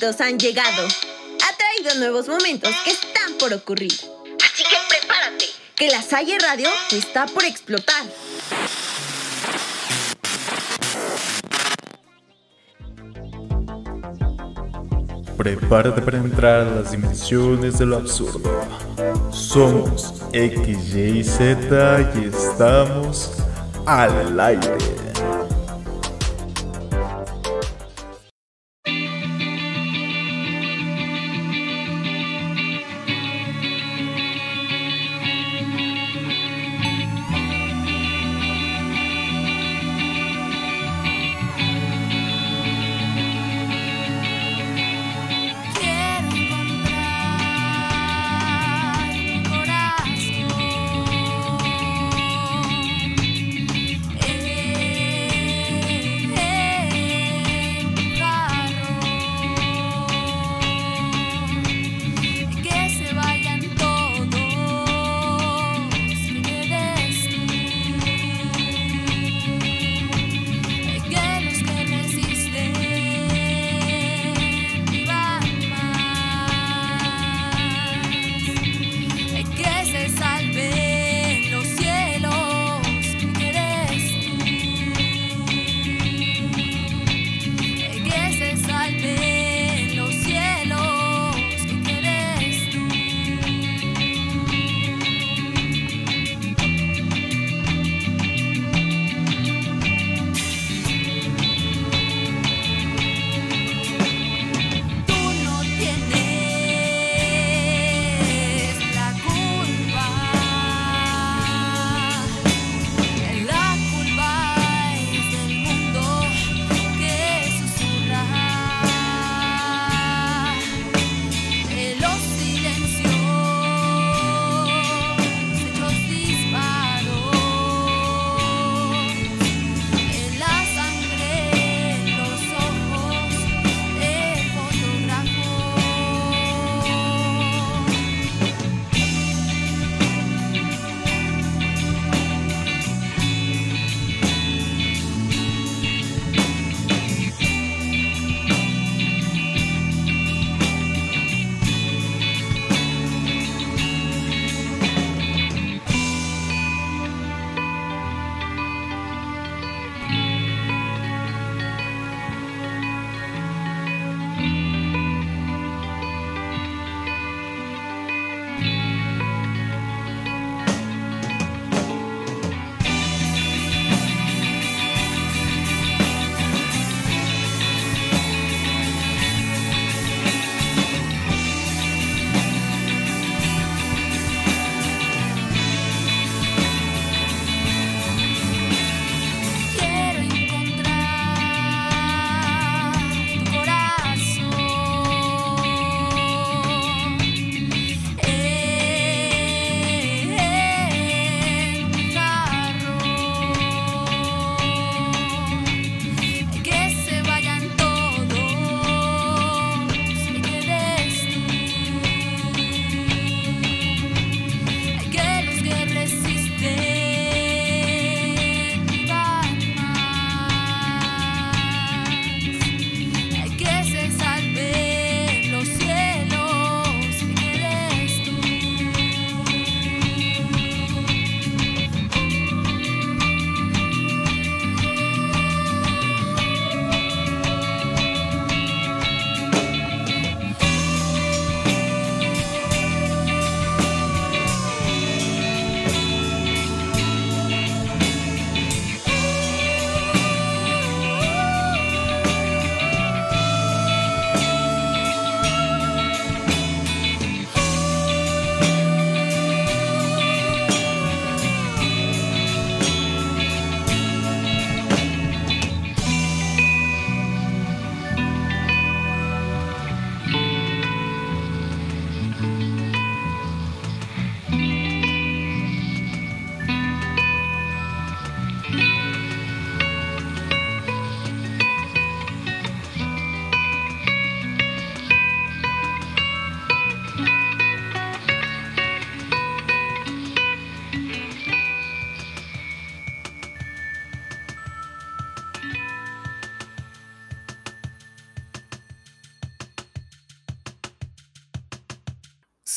momentos han llegado. Ha traído nuevos momentos que están por ocurrir. Así que prepárate, que la Salle Radio está por explotar. Prepárate para entrar a las dimensiones de lo absurdo. Somos X, Y, Z y estamos al aire.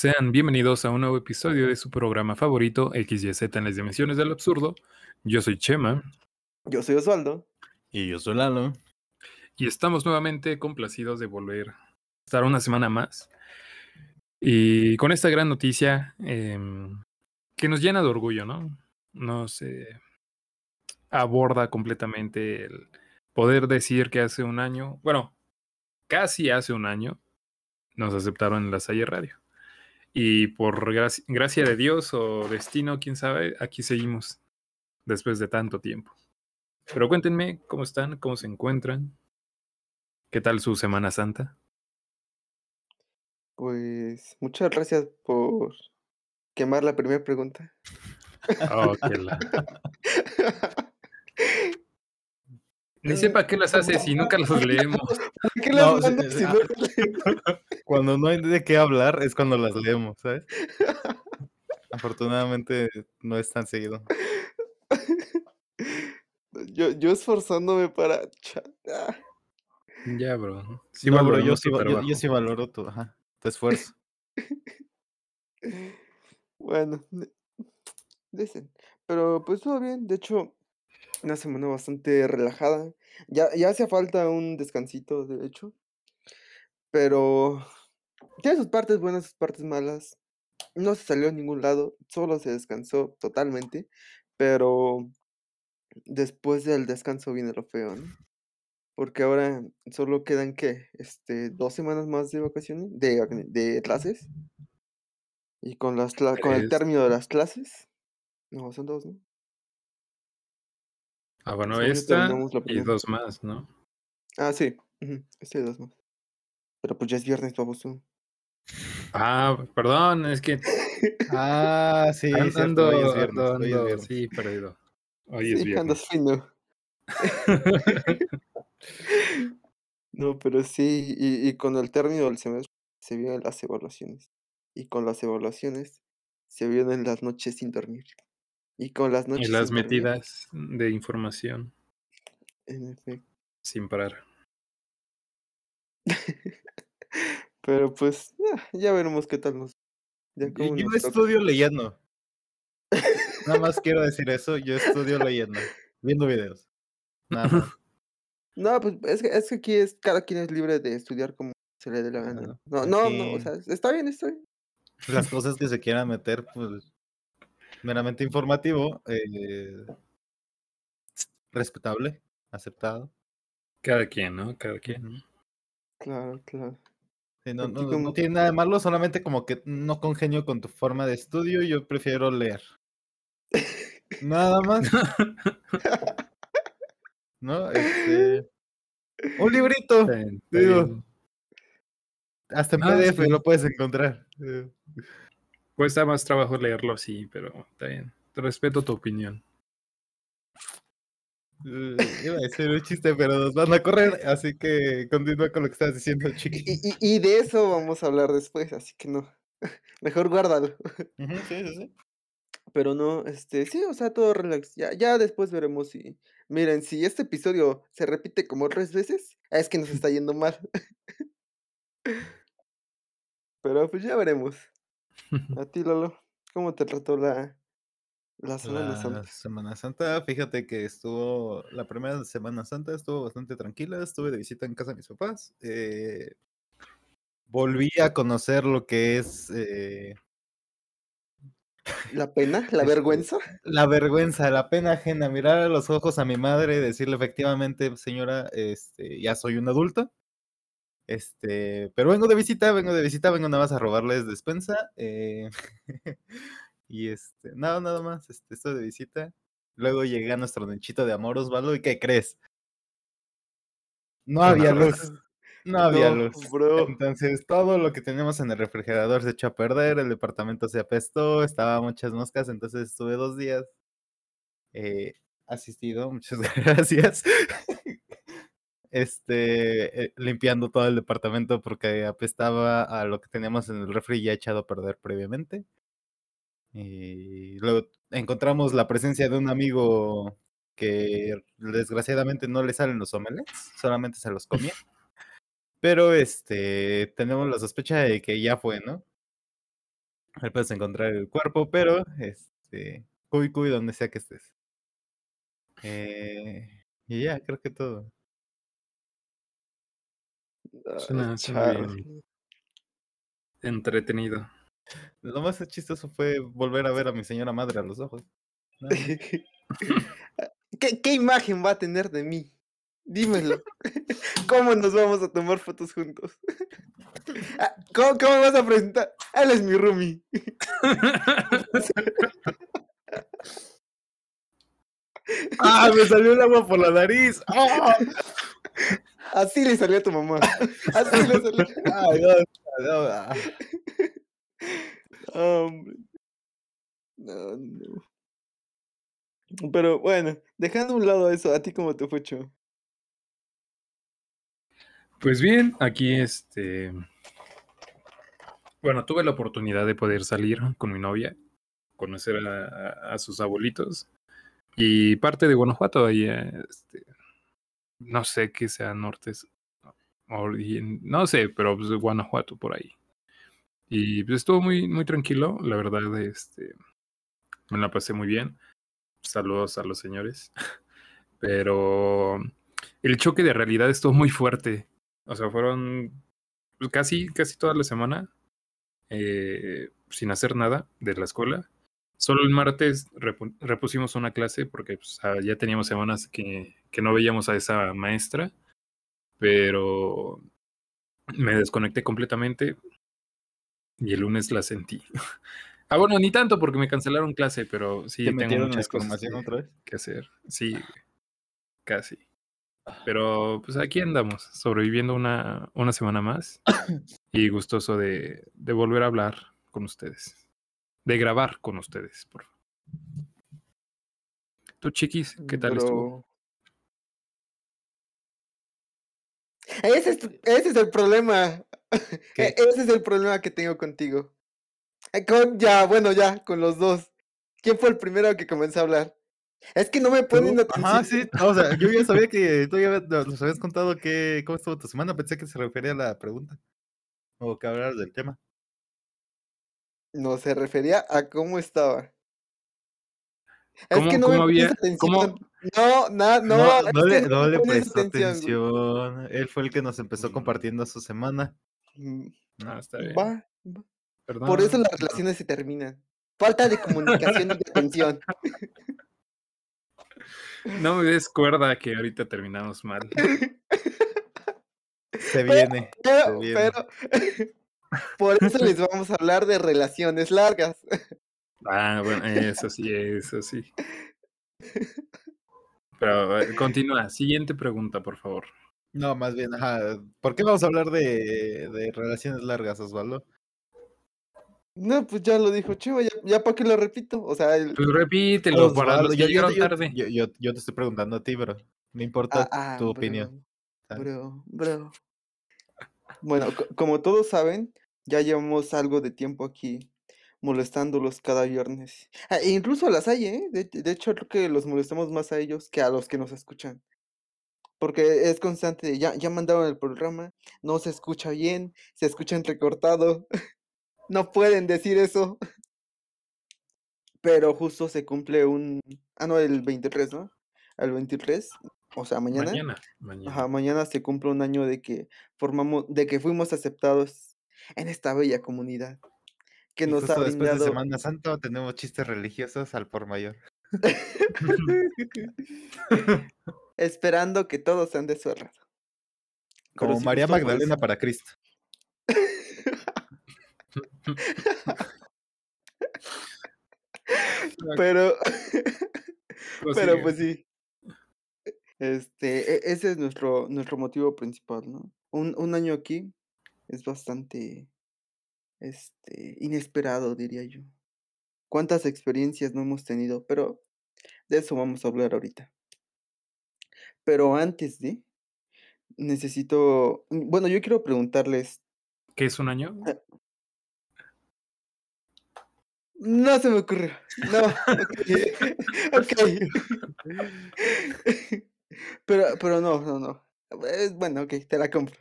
Sean bienvenidos a un nuevo episodio de su programa favorito XYZ en las dimensiones del absurdo. Yo soy Chema. Yo soy Osvaldo. Y yo soy Lalo. Y estamos nuevamente complacidos de volver a estar una semana más. Y con esta gran noticia em, que nos llena de orgullo, ¿no? Nos eh, aborda completamente el poder decir que hace un año, bueno, casi hace un año, nos aceptaron en la Salle Radio. Y por gracia de Dios o destino, quién sabe, aquí seguimos después de tanto tiempo. Pero cuéntenme cómo están, cómo se encuentran, qué tal su Semana Santa. Pues muchas gracias por quemar la primera pregunta. Oh, qué la... Ni sepa qué las hace si nunca las leemos. ¿Qué las no, si no Cuando no hay de qué hablar es cuando las leemos, ¿sabes? Afortunadamente no es tan seguido. Yo, yo esforzándome para. Ya, bro. Sí, bro, yo, sí, yo, sí valoro tu, tu esfuerzo. bueno, dicen. Pero pues todo bien. De hecho, una semana bastante relajada. Ya, ya hacía falta un descansito, de hecho. Pero tiene sus partes buenas, sus partes malas. No se salió a ningún lado, solo se descansó totalmente. Pero después del descanso viene lo feo, ¿no? Porque ahora solo quedan, ¿qué? Este, dos semanas más de vacaciones, de, de clases. Y con, las con el término de las clases. No, son dos, ¿no? Ah, bueno, esta y dos más, ¿no? Ah, sí. Este y dos más. Pero pues ya es viernes, vamos Ah, perdón, es que. ah, sí, ando, hoy es viernes, ando, hoy sí, perdido. Hoy es viernes. Andas fino. no, pero sí, y, y con el término del semestre se vienen las evaluaciones. Y con las evaluaciones se vienen las noches sin dormir. Y con las noches. Y las metidas de información. En efecto. Sin parar. Pero pues, ya, veremos qué tal nos. yo, estudio leyendo. Nada más quiero decir eso, yo estudio leyendo, viendo videos. Nada más. No, pues es que, es que aquí es, cada quien es libre de estudiar como se le dé la gana. No, no, no, o sea, está bien, está bien. Las cosas que se quieran meter, pues meramente informativo, eh, respetable, aceptado. Cada quien, ¿no? Cada quien. Claro, claro. no, no, tiene nada de malo, solamente como que no congenio con tu forma de estudio, yo prefiero leer. nada más. ¿No? Este. Un librito. digo. Hasta en ah, PDF lo puedes encontrar. Cuesta más trabajo leerlo así, pero está bien. Te respeto tu opinión. Uh, iba a decir un chiste, pero nos van a correr, así que continúa con lo que estás diciendo, chiqui. Y, y, de eso vamos a hablar después, así que no. Mejor guárdalo. sí, sí, sí. Pero no, este, sí, o sea, todo relax. Ya, ya después veremos si. Miren, si este episodio se repite como tres veces, es que nos está yendo mal. Pero pues ya veremos. A ti, Lolo, ¿cómo te trató la, la Semana Santa? La Semana Santa, fíjate que estuvo, la primera Semana Santa estuvo bastante tranquila, estuve de visita en casa de mis papás. Eh, volví a conocer lo que es... Eh, ¿La pena? ¿La vergüenza? La vergüenza, la pena ajena, mirar a los ojos a mi madre, decirle efectivamente, señora, este, ya soy un adulto. Este, pero vengo de visita, vengo de visita, vengo nada más a robarles despensa. Eh, y este, nada, nada más, este, estoy de visita. Luego llegué a nuestro nenchito de amor, Osvaldo, ¿y qué crees? No había luz. No había luz. Entonces, todo lo que teníamos en el refrigerador se echó a perder, el departamento se apestó, estaba muchas moscas, entonces estuve dos días eh, asistido, muchas gracias este, eh, limpiando todo el departamento porque apestaba a lo que teníamos en el refri ya echado a perder previamente. Y luego encontramos la presencia de un amigo que desgraciadamente no le salen los omelets, solamente se los comía. Pero este, tenemos la sospecha de que ya fue, ¿no? Puedes encontrar el cuerpo, pero este, cuy cuy donde sea que estés. Eh, y ya, creo que todo. Suena, suena bien. Entretenido. Lo más chistoso fue volver a ver a mi señora madre a los ojos. ¿Qué, ¿Qué imagen va a tener de mí? Dímelo. ¿Cómo nos vamos a tomar fotos juntos? Ah, ¿Cómo, cómo me vas a presentar? Él es mi roomie. ¡Ah! Me salió el agua por la nariz. ¡Ah! Así le salió a tu mamá. Así le salió. Ay, no, no. Hombre. No, no. Pero bueno, dejando a un lado eso, ¿a ti cómo te fue, Cho? Pues bien, aquí este. Bueno, tuve la oportunidad de poder salir con mi novia, conocer a, a- a sus abuelitos y parte de Guanajuato, ahí, eh, este, no sé qué sea norte, no sé, pero pues, Guanajuato por ahí. Y pues estuvo muy, muy tranquilo, la verdad, este, me la pasé muy bien. Saludos a los señores. Pero el choque de realidad estuvo muy fuerte. O sea, fueron pues, casi, casi toda la semana eh, sin hacer nada de la escuela. Solo el martes repu- repusimos una clase porque pues, ah, ya teníamos semanas que, que no veíamos a esa maestra, pero me desconecté completamente y el lunes la sentí. ah, bueno, ni tanto porque me cancelaron clase, pero sí ¿Te tengo muchas cosas otra vez? que hacer. Sí, casi. Pero pues aquí andamos, sobreviviendo una, una semana más y gustoso de, de volver a hablar con ustedes, de grabar con ustedes, por favor. Tú, chiquis, ¿qué tal estuvo? Pero- Ese es, tu- ese es el problema. ¿Qué? E- Ese es el problema que tengo contigo. Eh, Con, ya, bueno, ya, con los dos. ¿Quién fue el primero que comenzó a hablar? Es que no me ponen atención. Ajá, sí. O sea, yo ya sabía que tú ya nos habías contado que, cómo estuvo tu semana. Pensé que se refería a la pregunta. O que hablaras del tema. No, se refería a cómo estaba. Es ¿Cómo- que no me había- atención. cómo- No, na- no, No, no le, no prestó atención. Él fue el que nos empezó compartiendo su semana. Mm, Ah, está bien. Va, va. Perdón, Por eso las relaciones se terminan. Falta de comunicación y de atención. No me des cuerda que ahorita terminamos mal. Se viene. se Pero, viene. pero, por eso les vamos a hablar de relaciones largas. Ah, bueno, eso sí, eso sí. Pero eh, continúa. Siguiente pregunta, por favor. No, más bien, ajá. ¿Por qué vamos a hablar de, de relaciones largas, Osvaldo? No, pues ya lo dijo Chivo, ya, ya para qué lo repito. O sea, el, Pues repítelo para Osvaldo, los que yo, yo- llegaron yo- tarde. yo- yo- yo te estoy preguntando a ti, bro. No importa Ah, ah, tu bro, opinión. Bro, bro. Bueno, co- como todos saben, ya llevamos algo de tiempo aquí molestándolos cada viernes. Ah, e incluso a las hay, ¿eh? De, de hecho, creo que los molestamos más a ellos que a los que nos escuchan. Porque es constante, de, ya, ya mandaron el programa, no se escucha bien, se escucha entrecortado. No pueden decir eso. Pero justo se cumple un... Ah, no, el 23, ¿no? El 23, o sea, mañana. Mañana. Mañana. Ajá, mañana se cumple un año de que formamos, de que fuimos aceptados en esta bella comunidad que Y nos ha justo después de brindado. Semana Santa tenemos chistes religiosos al por mayor. Esperando que todos sean de su agrado. Como María Magdalena para Cristo. Pero, pero pues sí. Este, e- ese es nuestro, nuestro motivo principal, ¿no? Un, un año aquí es bastante, este, inesperado, diría yo. ¿Cuántas experiencias no hemos tenido? Pero de eso vamos a hablar ahorita. Pero antes de, necesito, mm, bueno, yo quiero preguntarles, ¿Qué es un año? no se me ocurrió, no, ok, ok. Pero, pero no, no, no. Es, bueno, ok, te la compro.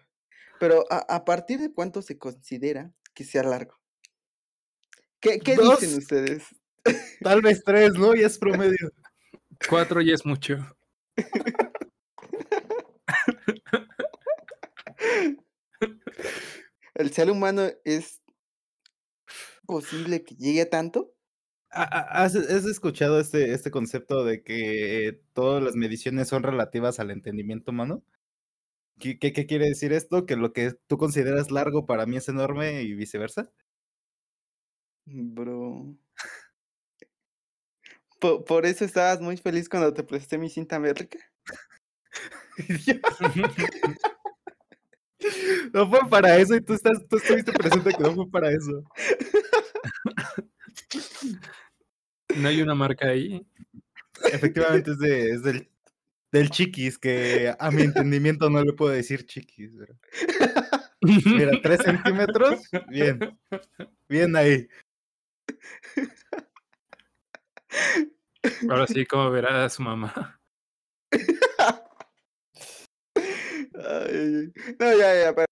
Pero ¿a, a partir de cuánto se considera que sea largo? ¿Qué, qué Dos. dicen ustedes? Tal vez tres, ¿no? Ya es promedio. Cuatro ya es mucho. ¿El ser humano es posible que llegue a tanto? ¿Ha- ha- ¿Has, has escuchado este, este concepto de que todas las mediciones son relativas al entendimiento humano? ¿Qué, qué, qué quiere decir esto? Que lo que tú consideras largo para mí es enorme y viceversa. Bro. Po- Por, eso estabas muy feliz cuando te presté mi cinta métrica. No fue para eso y tú, estás, tú estuviste presente que no fue para eso. No hay una marca ahí. Efectivamente es, de, es del, del chiquis, que a mi entendimiento no le puedo decir chiquis. pero- Mira, tres centímetros, bien. Bien ahí. Ahora sí, como verá a su mamá. Ay. No, ya, ya, pero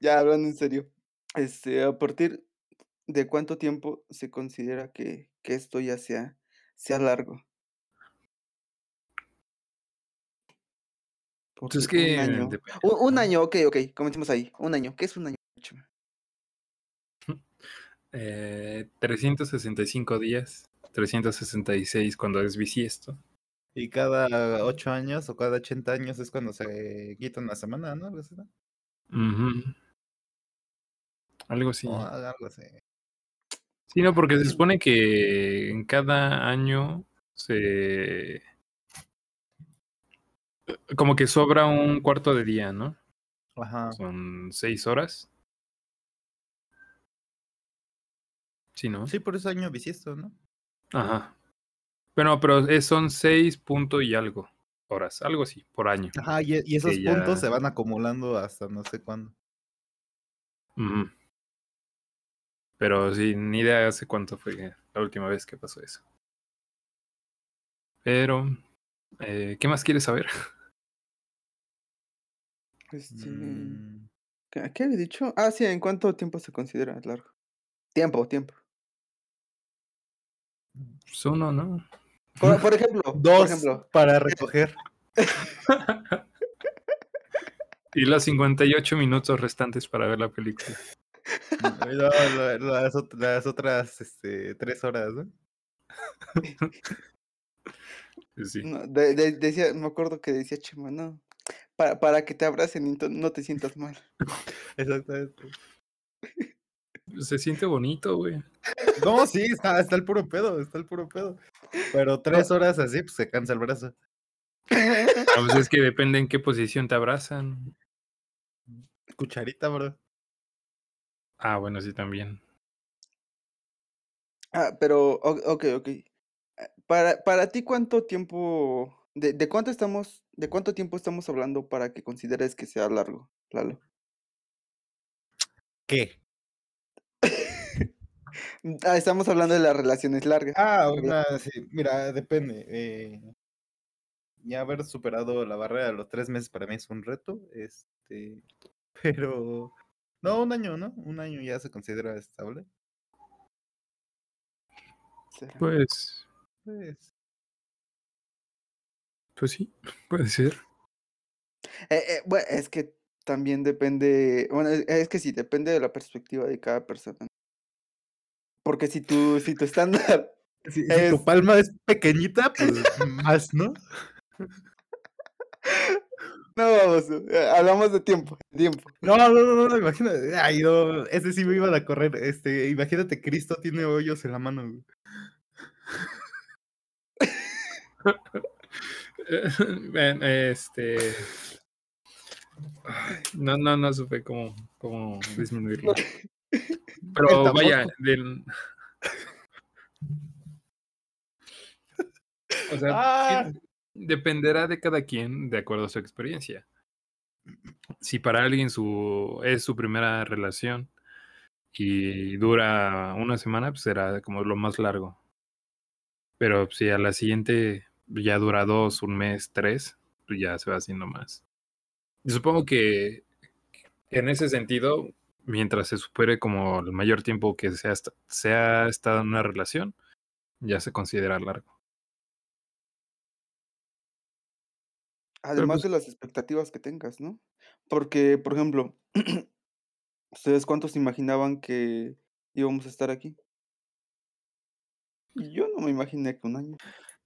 ya hablando en serio. Este, a partir de cuánto tiempo se considera que, que esto ya sea, sea largo. Es Porque que un año. Un, un año, ok, ok, comencemos ahí. Un año. ¿Qué es un año? Eh, 365 días. 366 cuando es bisiesto. Y cada ocho años o cada 80 años es cuando se quita una semana, ¿no? Algo así. O algo así. Sí, no, porque se supone que en cada año se... Como que sobra un cuarto de día, ¿no? Ajá. Son seis horas. Sí, ¿no? Sí, por eso año bisiesto, ¿no? Ajá. Bueno, pero es- son seis punto y algo horas, algo así, por año. Ajá, y, y esos ya- puntos se van acumulando hasta no sé cuándo. Ujú. Pero sí, ni idea hace cuánto fue la última vez que pasó eso. Pero, eh, ¿qué más quieres saber? Este, Mm, ¿qué, qué había dicho? Ah, sí, ¿en cuánto tiempo se considera largo? Tiempo, tiempo. Pues uno, ¿no? Por, por ejemplo, por Dos ejemplo, para recoger. Y los 58 minutos restantes para ver la película. Las, ot- las otras este, tres horas, ¿no? Sí. no, de- de- decía, me acuerdo que decía Chema, no, para, para que te abracen y no te sientas mal. Exactamente. Se siente bonito, güey. No, sí, está, está el puro pedo, está el puro pedo. Pero tres horas así, pues se cansa el brazo. Ah, pues es que depende en qué posición te abrazan. Cucharita, bro. Ah, bueno, sí, también. Ah, pero, ok, ok. Ah, Para, para ti, ¿cuánto tiempo, de, de cuánto estamos, de cuánto tiempo estamos hablando para que consideres que sea largo, Lalo? ¿Qué? Ah, estamos hablando de las relaciones largas. Ah, una, sí, mira, depende. eh, ya haber superado la barrera de los tres meses para mí es un reto. Este, pero no, un año, ¿no? Un año ya se considera estable. Pues, Pues, pues sí, puede ser. Eh, eh, bueno, es que también depende, bueno, es, es que sí, depende de la perspectiva de cada persona. Porque si tu, si tu estándar, si, tu palma es pequeñita, pues más, ¿no? no vamos, eh, hablamos de tiempo, tiempo. No, no, no, no, imagínate. Ay, no, ese sí me iban a correr. Este, imagínate, Cristo tiene hoyos en la mano. este. No, no, no supe cómo, cómo disminuirlo. Pero vaya, del. O sea, Ah. dependerá de cada quien de acuerdo a su experiencia. Si para alguien su es su primera relación y dura una semana, pues será como lo más largo. Pero si a la siguiente ya dura dos, un mes, tres, pues ya se va haciendo más. Y supongo que en ese sentido, mientras se supere como el mayor tiempo que se ha, se ha estado en una relación, ya se considera largo. Además pues- de las expectativas que tengas, ¿no? Porque, por ejemplo, ¿ustedes cuántos imaginaban que íbamos a estar aquí? Yo no me imaginé que un año.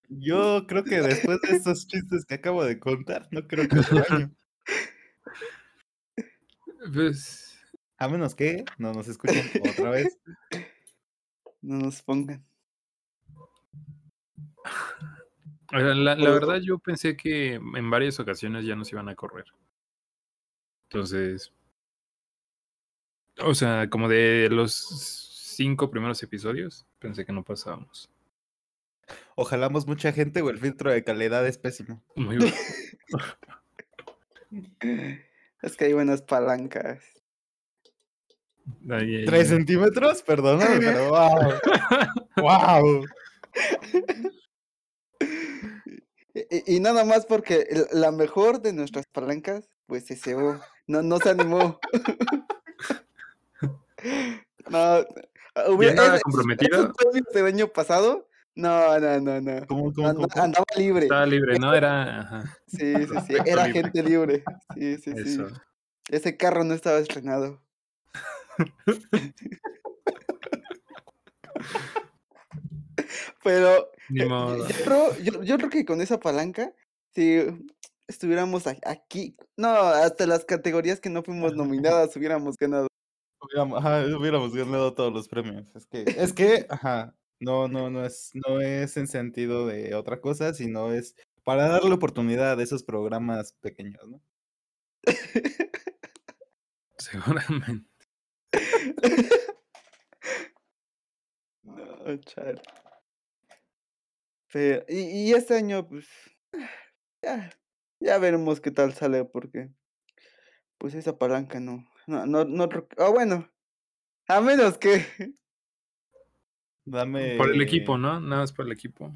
Yo creo que después de estos chistes que acabo de contar, no creo que año. Pues, A menos que no nos escuchen otra vez. No nos pongan. o sea, la, la verdad yo pensé que en varias ocasiones ya nos iban a correr. Entonces, o sea, como de los cinco primeros episodios, pensé que no pasábamos. Ojalamos mucha gente o el filtro de calidad es pésimo. Muy bueno. Es que hay buenas palancas. Ahí, ¿Tres centímetros? Perdóname, pero wow. ¡Wow! Y, y nada más porque la mejor de nuestras palancas, pues se cebó. No, no se animó. no, hubiera- comprometido? del año pasado, no, no, no, no. ¿Cómo, cómo, Anda- cómo? andaba libre. Estaba libre, ¿no? Era. Ajá, Sí, sí, sí. Era libre. gente libre. Sí, sí, sí. Ese carro no estaba estrenado. Pero Ni Eh, modo. Yo creo, yo, yo creo que con esa palanca, si estuviéramos aquí, no, hasta las categorías que no fuimos nominadas hubiéramos ganado. Hubiéramos, ajá, hubiéramos ganado todos los premios. Es que, es que, ajá, no, no, no es, no es en sentido de otra cosa, sino es para darle oportunidad a esos programas pequeños, ¿no? Seguramente. No, chale. Pero, y, y este año, pues, ya, ya veremos qué tal sale, porque, pues, esa palanca no, no, no, no, ah, bueno, a menos que, Dame. Por el equipo, ¿no? Nada más por el equipo.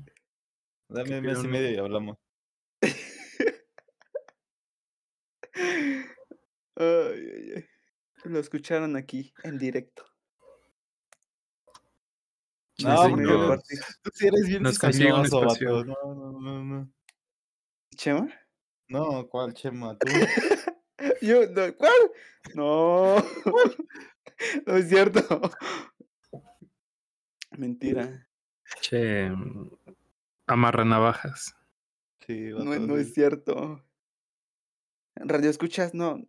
Dame un mes y medio y hablamos. Ay, ay, ay. Lo escucharon aquí, en directo. No, nos- Partí. Tú sí eres bien Nos espacio. vato. No, no, no, no. ¿Chema? No, ¿cuál chema? Tú. Yo, no, ¿cuál? No. no es cierto. Mentira. Che. Amarra navajas. Sí, No, no es cierto. Radio escuchas, no.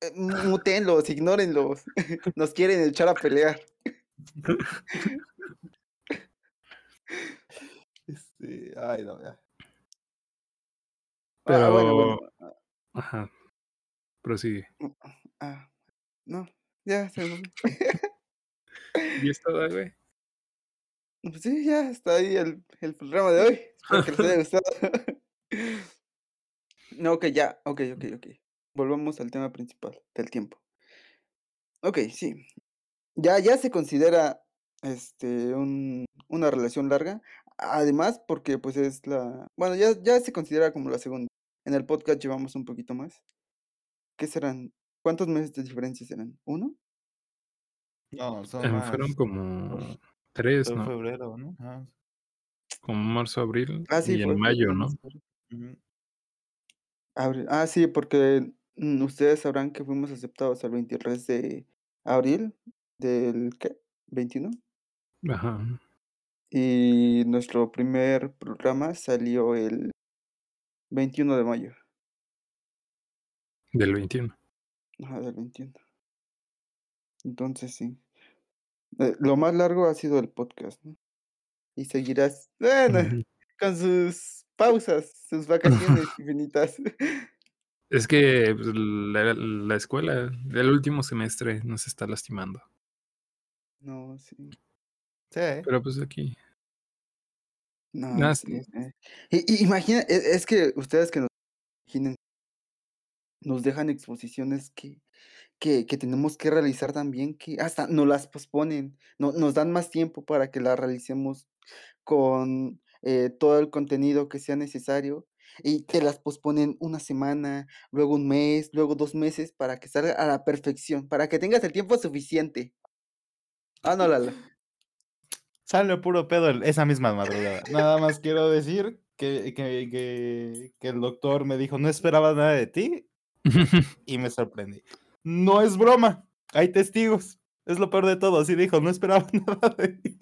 Eh, mu- Mutenlos, ignórenlos. Nos quieren echar a pelear. Este, ay, no, ya. Ah, bueno, Pero- bueno. Ajá. Prosigue. Ah, no, ya se me- ¿Y esto, güey? Pues sí, ya está ahí el, el programa de hoy. Espero que les haya gustado. No, ok, ya, ok, ok, ok. Volvamos al tema principal del tiempo. Ok, sí. Ya, ya se considera este un, una relación larga. Además, porque pues es la. Bueno, ya, ya se considera como la segunda. En el podcast llevamos un poquito más. ¿Qué serán? ¿Cuántos meses de diferencia serán? ¿Uno? No, son Eh, más. Fueron como tres, Fue en ¿no? febrero, ¿no? Como marzo, abril Ah, sí, y en mayo, ¿no? Abril. Ah, sí, porque mm, ustedes sabrán que fuimos aceptados el 23 de abril del ¿qué? 21. Ajá. Y nuestro primer programa salió el 21 de mayo. Del 21. Ajá, del 21. Entonces sí. Eh, lo más largo ha sido el podcast, ¿no? Y seguirás, bueno, con sus pausas, sus vacaciones infinitas. Es que pues, la, la escuela del último semestre nos está lastimando. No, sí. Sí. Pero pues aquí. No, sí. Y, y imagina, e- es que ustedes que nos imaginen, nos dejan exposiciones que, que, que tenemos que realizar también, que hasta nos las posponen, no, nos dan más tiempo para que las realicemos con eh, todo el contenido que sea necesario. y te las posponen una semana, luego un mes, luego dos meses para que salga a la perfección, para que tengas el tiempo suficiente. Ah, no, Lalo. Sale puro pedo esa misma madrugada. Nada más quiero decir que, que, que, que el doctor me dijo, no esperaba nada de ti y me sorprendí. No es broma, hay testigos. Es lo peor de todo. Así dijo, no esperaba nada de ti.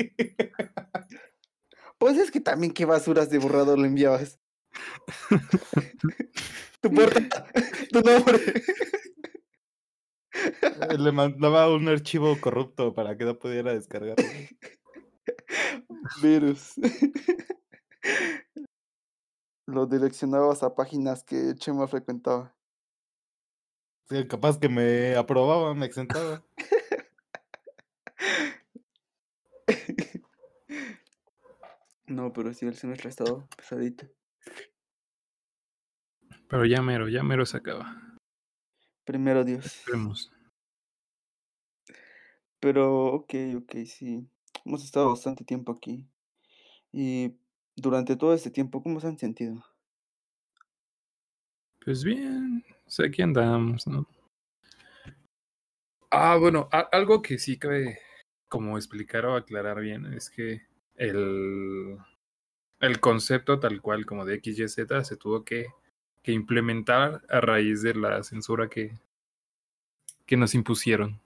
Pues es que también qué basuras de borrador le enviabas. tu portada, tu nombre. Le mandaba un archivo corrupto para que no pudiera descargarlo. Virus. Lo direccionabas a páginas que Chema frecuentaba. Sí, capaz que me aprobaba, me exentaba. No, pero sí, el semestre ha estado pesadito. Pero ya mero, ya mero se acaba. Primero Dios. Esperemos. Pero, ok, ok, sí. Hemos estado bastante tiempo aquí. Y durante todo este tiempo, ¿cómo se han sentido? Pues bien, o sea, aquí andamos, ¿no? Ah, bueno, a- algo que sí cabe como explicar o aclarar bien es que el, el concepto tal cual como de XYZ se tuvo que, que implementar a raíz de la censura que, que nos impusieron.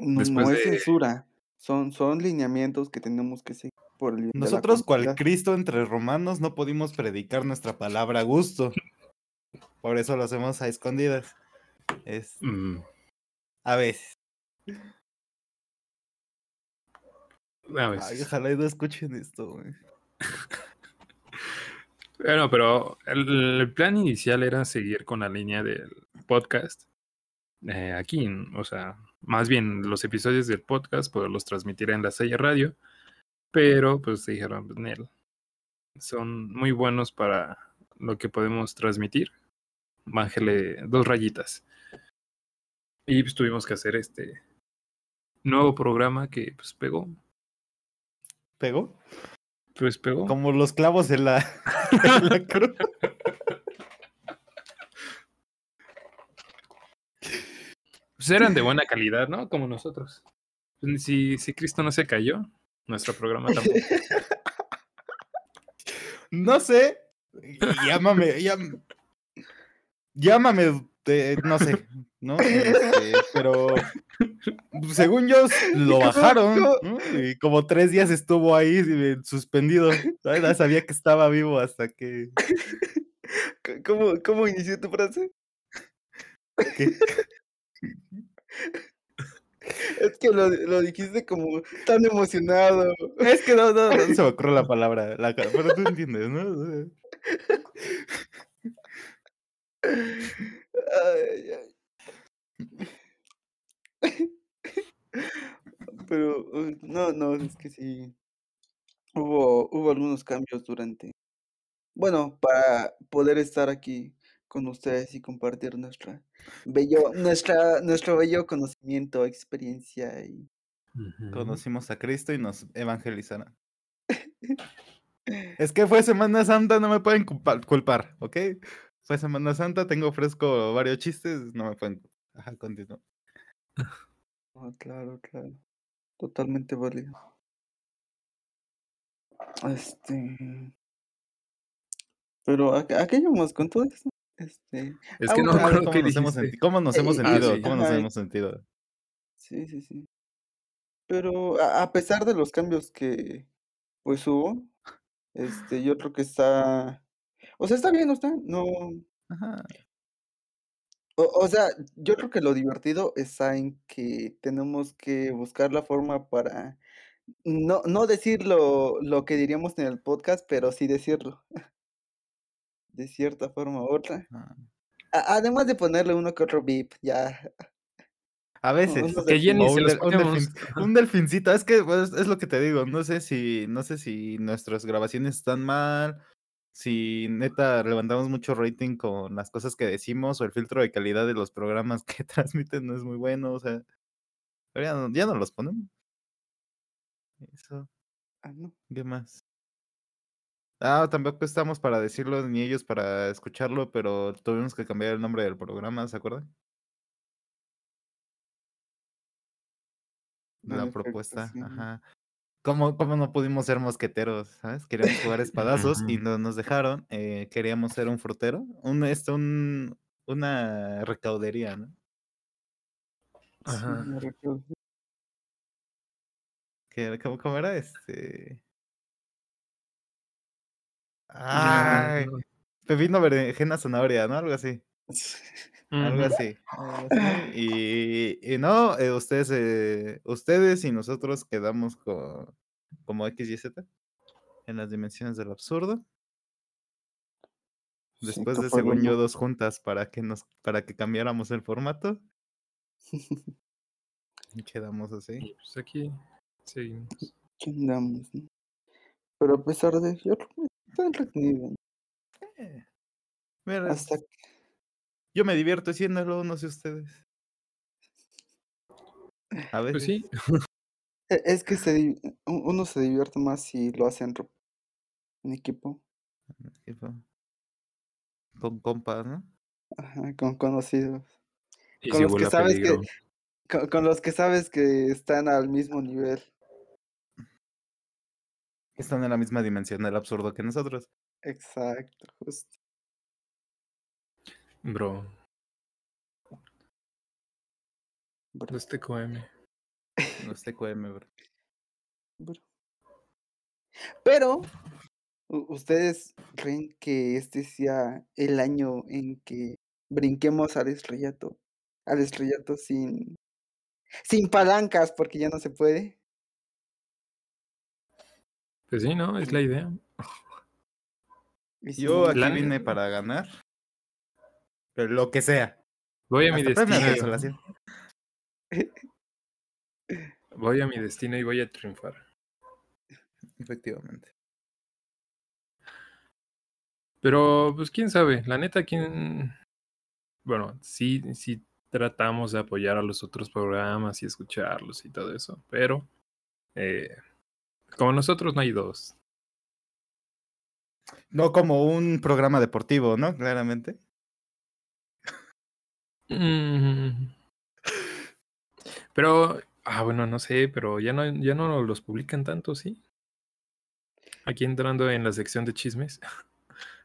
No, Después no es de- censura. Son, son lineamientos que tenemos que seguir por el Nosotros, cual. Cristo entre romanos, no pudimos predicar nuestra palabra a gusto. Por eso lo hacemos a escondidas. Es Mm, a veces. a veces. Ay, ojalá y no escuchen esto, güey. Bueno, pero el, el plan inicial era seguir con la línea del podcast. eh, aquí, o sea, más bien los episodios del podcast, poderlos transmitir en la Sella Radio. Pero pues dijeron, pues, Nel, son muy buenos para lo que podemos transmitir. Bájale dos rayitas. Y pues tuvimos que hacer este nuevo programa que pues pegó. ¿Pegó? Pues pegó. Como los clavos en la, en la cruz. Pues eran de buena calidad, ¿no? Como nosotros. Pues, Si, si Cristo no se cayó, nuestro programa tampoco. No sé. Llámame, llam- llámame, no sé, ¿no? Este, pero según yo lo bajaron, ¿no? Y como tres días estuvo ahí suspendido. sabía que estaba vivo hasta que. ¿Cómo, ¿Cómo inició tu frase? Es que lo, lo dijiste como tan emocionado. Es que no, no, no se me ocurre la palabra, la pero tú entiendes, ¿no? Ay, ay. Pero no, no, es que sí. Hubo, hubo algunos cambios durante. Bueno, para poder estar aquí con ustedes y compartir nuestra bello, nuestra, nuestro bello conocimiento, experiencia y. Conocimos a Cristo y nos evangelizaron. Es que fue Semana Santa, no me pueden culpa- culpar, ¿ok? Fue Semana Santa, tengo fresco varios chistes, no me pueden. Ajá, continúo. Ah, claro, claro. Totalmente válido. Este. Pero ¿a, a qué llevamos con todo esto? Este. Es Ah, que no bueno, acuerdo ¿Cómo nos, hemos dijiste. senti- cómo nos hemos ah, sentido? sí. ¿Cómo nos Ajá. hemos sentido? Sí, sí, sí. Pero a, a pesar de los cambios que pues hubo, este, yo creo que está. O sea, está bien, ¿no está? No. Ajá. O, o sea, yo creo que lo divertido está en que tenemos que buscar la forma para no, no decir lo, lo que diríamos en el podcast, pero sí decirlo. De cierta forma u otra. Ah. Además de ponerle uno que otro beep, ya. A veces. Que se un, delfin- un delfincito, es que pues, es lo que te digo, no sé si, no sé si nuestras grabaciones están mal, si neta levantamos mucho rating con las cosas que decimos o el filtro de calidad de los programas que transmiten no es muy bueno, o sea, pero ya no, ya no los ponemos. Eso, Ah, no. ¿qué más? Ah, tampoco estamos para decirlo ni ellos para escucharlo, pero tuvimos que cambiar el nombre del programa, ¿se acuerdan? La propuesta, sí. ajá. ¿Cómo, cómo no pudimos ser mosqueteros? ¿Sabes? Queríamos jugar espadazos y no nos dejaron. eh, queríamos ser un frutero, un, esto, un, una recaudería, ¿no? Ajá. Que, ¿cómo, cómo era? Este. Ay, no. pepino, berenjena, zanahoria, ¿no? Algo así. Algo así. Y, y no, eh, ustedes, eh, ustedes y nosotros quedamos co- como X y Z en las dimensiones del absurdo. Después que de, según yo, dos juntas para que nos, para que cambiáramos el formato. Y quedamos así. Y pues aquí seguimos. ¿Qué andamos, no? Pero a pesar de yo que está entretenido. Eh, mira, Hasta es- yo me divierto haciéndolo, no sé ustedes. A veces. Pues sí, e- es que se, uno se divierte más si lo hace en, en equipo, tipo, Con compas, ¿no? ajá, con conocidos, y con si los que sabes peligro. que con, con los que sabes que están al mismo nivel. Están en la misma dimensión del absurdo que nosotros. Exacto, justo. Bro, bro, los TQM. Los TQM, bro. bro. Pero ustedes creen que este sea el año en que brinquemos al estrellato, al estrellato sin sin palancas porque ya no se puede. Pues sí, ¿no? Es la idea. Yo no, aquí vine para ganar. Pero lo que sea. Voy a mi Hasta destino. Voy a mi destino y voy a triunfar. Efectivamente. Pero, pues quién sabe, la neta, quién. Bueno, sí, sí tratamos de apoyar a los otros programas y escucharlos y todo eso, pero eh, como nosotros no hay dos. No como un programa deportivo, ¿no? Claramente. Mm. Pero, ah, bueno, no sé, pero ya no, ya no los publican tanto, ¿sí? Aquí entrando en la sección de chismes.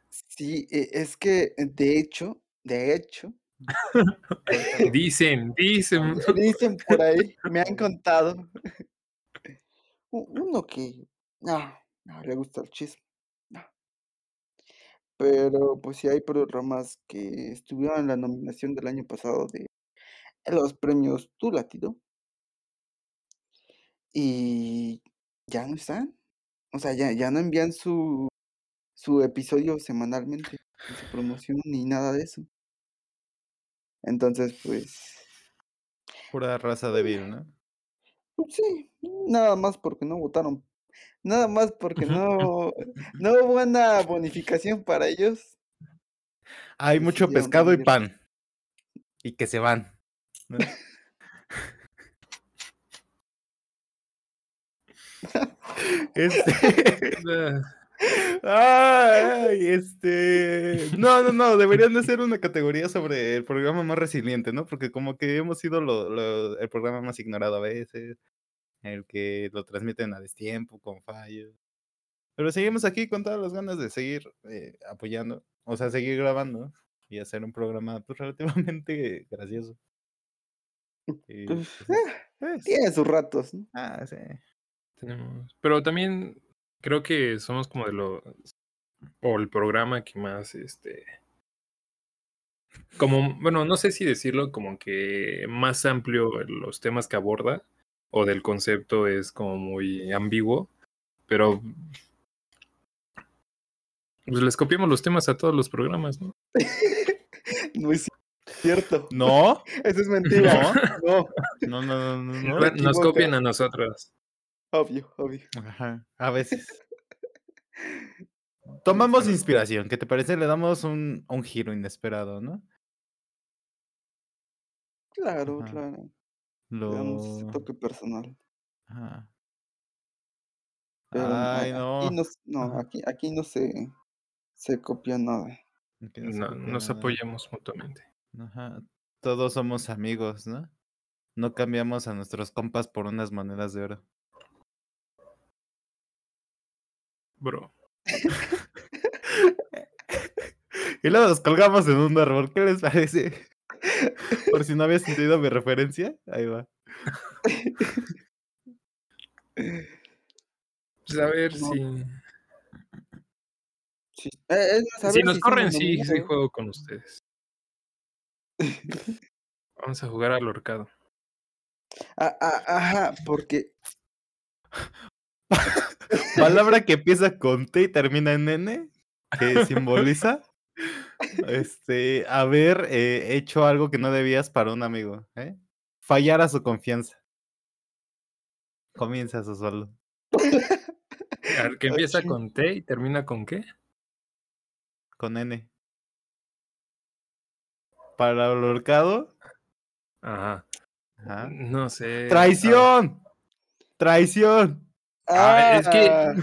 Sí, e- es que de hecho, de hecho, Dicen, dicen. dicen por ahí, me han contado, uno que no, no le gusta el chisme. Pero pues sí hay programas que estuvieron en la nominación del año pasado de los premios Tu Latido y ya no están. O sea, ya, ya no envían su, su episodio semanalmente, ni su promoción ni nada de eso. Entonces, pues, Pura raza débil, ¿no? pues sí, nada más porque no votaron. Nada más porque no, no hubo una bonificación para ellos. Hay mucho pescado y pan. Y que se van. ¿no? Este. Ay, este. No, no, no. Deberían de ser una categoría sobre el programa más resiliente, ¿no? Porque como que hemos sido lo- lo- el programa más ignorado a veces. El que lo transmiten a destiempo, con fallos. Pero seguimos aquí con todas las ganas de seguir eh, apoyando. O sea, seguir grabando y hacer un programa pues, relativamente gracioso. Y, Pues, pues, eh, tiene sus ratos, ¿no? Ah, sí. Tenemos. Pero también creo que somos como de los. O el programa que más, este. Como, bueno, no sé si decirlo, como que más amplio los temas que aborda. O del concepto es como muy ambiguo. Pero. Pues les copiamos los temas a todos los programas, ¿no? No es cierto. No, Eso es mentira. No, no, no, no, no. no. Nos copian a nosotros. obvio, obvio. Ajá, a veces. Tomamos inspiración, ¿qué te parece? Le damos un, un giro inesperado, ¿no? Claro, Ajá. claro. Le damos ese Lo... toque personal. Ajá. Pero Ay, aquí no. aquí, aquí no se, se copia nada. No No, nos nada. apoyamos mutuamente. Ajá. Todos somos amigos, ¿no? No cambiamos a nuestros compas por unas monedas de oro. Bro. Y luego los colgamos en un árbol. ¿Qué les parece? Por si no habías entendido mi referencia, ahí va. Pues a ver No. si. Sí. Eh, a Si ver nos corren, sí, sí amigos. juego con ustedes. Vamos a jugar al horcado. Ah, ah, ajá, porque Palabra que empieza con T y termina en N, que simboliza este, haber eh, hecho algo que no debías para un amigo. ¿eh? Fallar a su confianza. Comienza. A ver, que empieza con T y termina con qué? Con N. Para el horcado. Ajá. ajá. No sé. ¡Traición! ¡Traición! Ah, es que- Ah,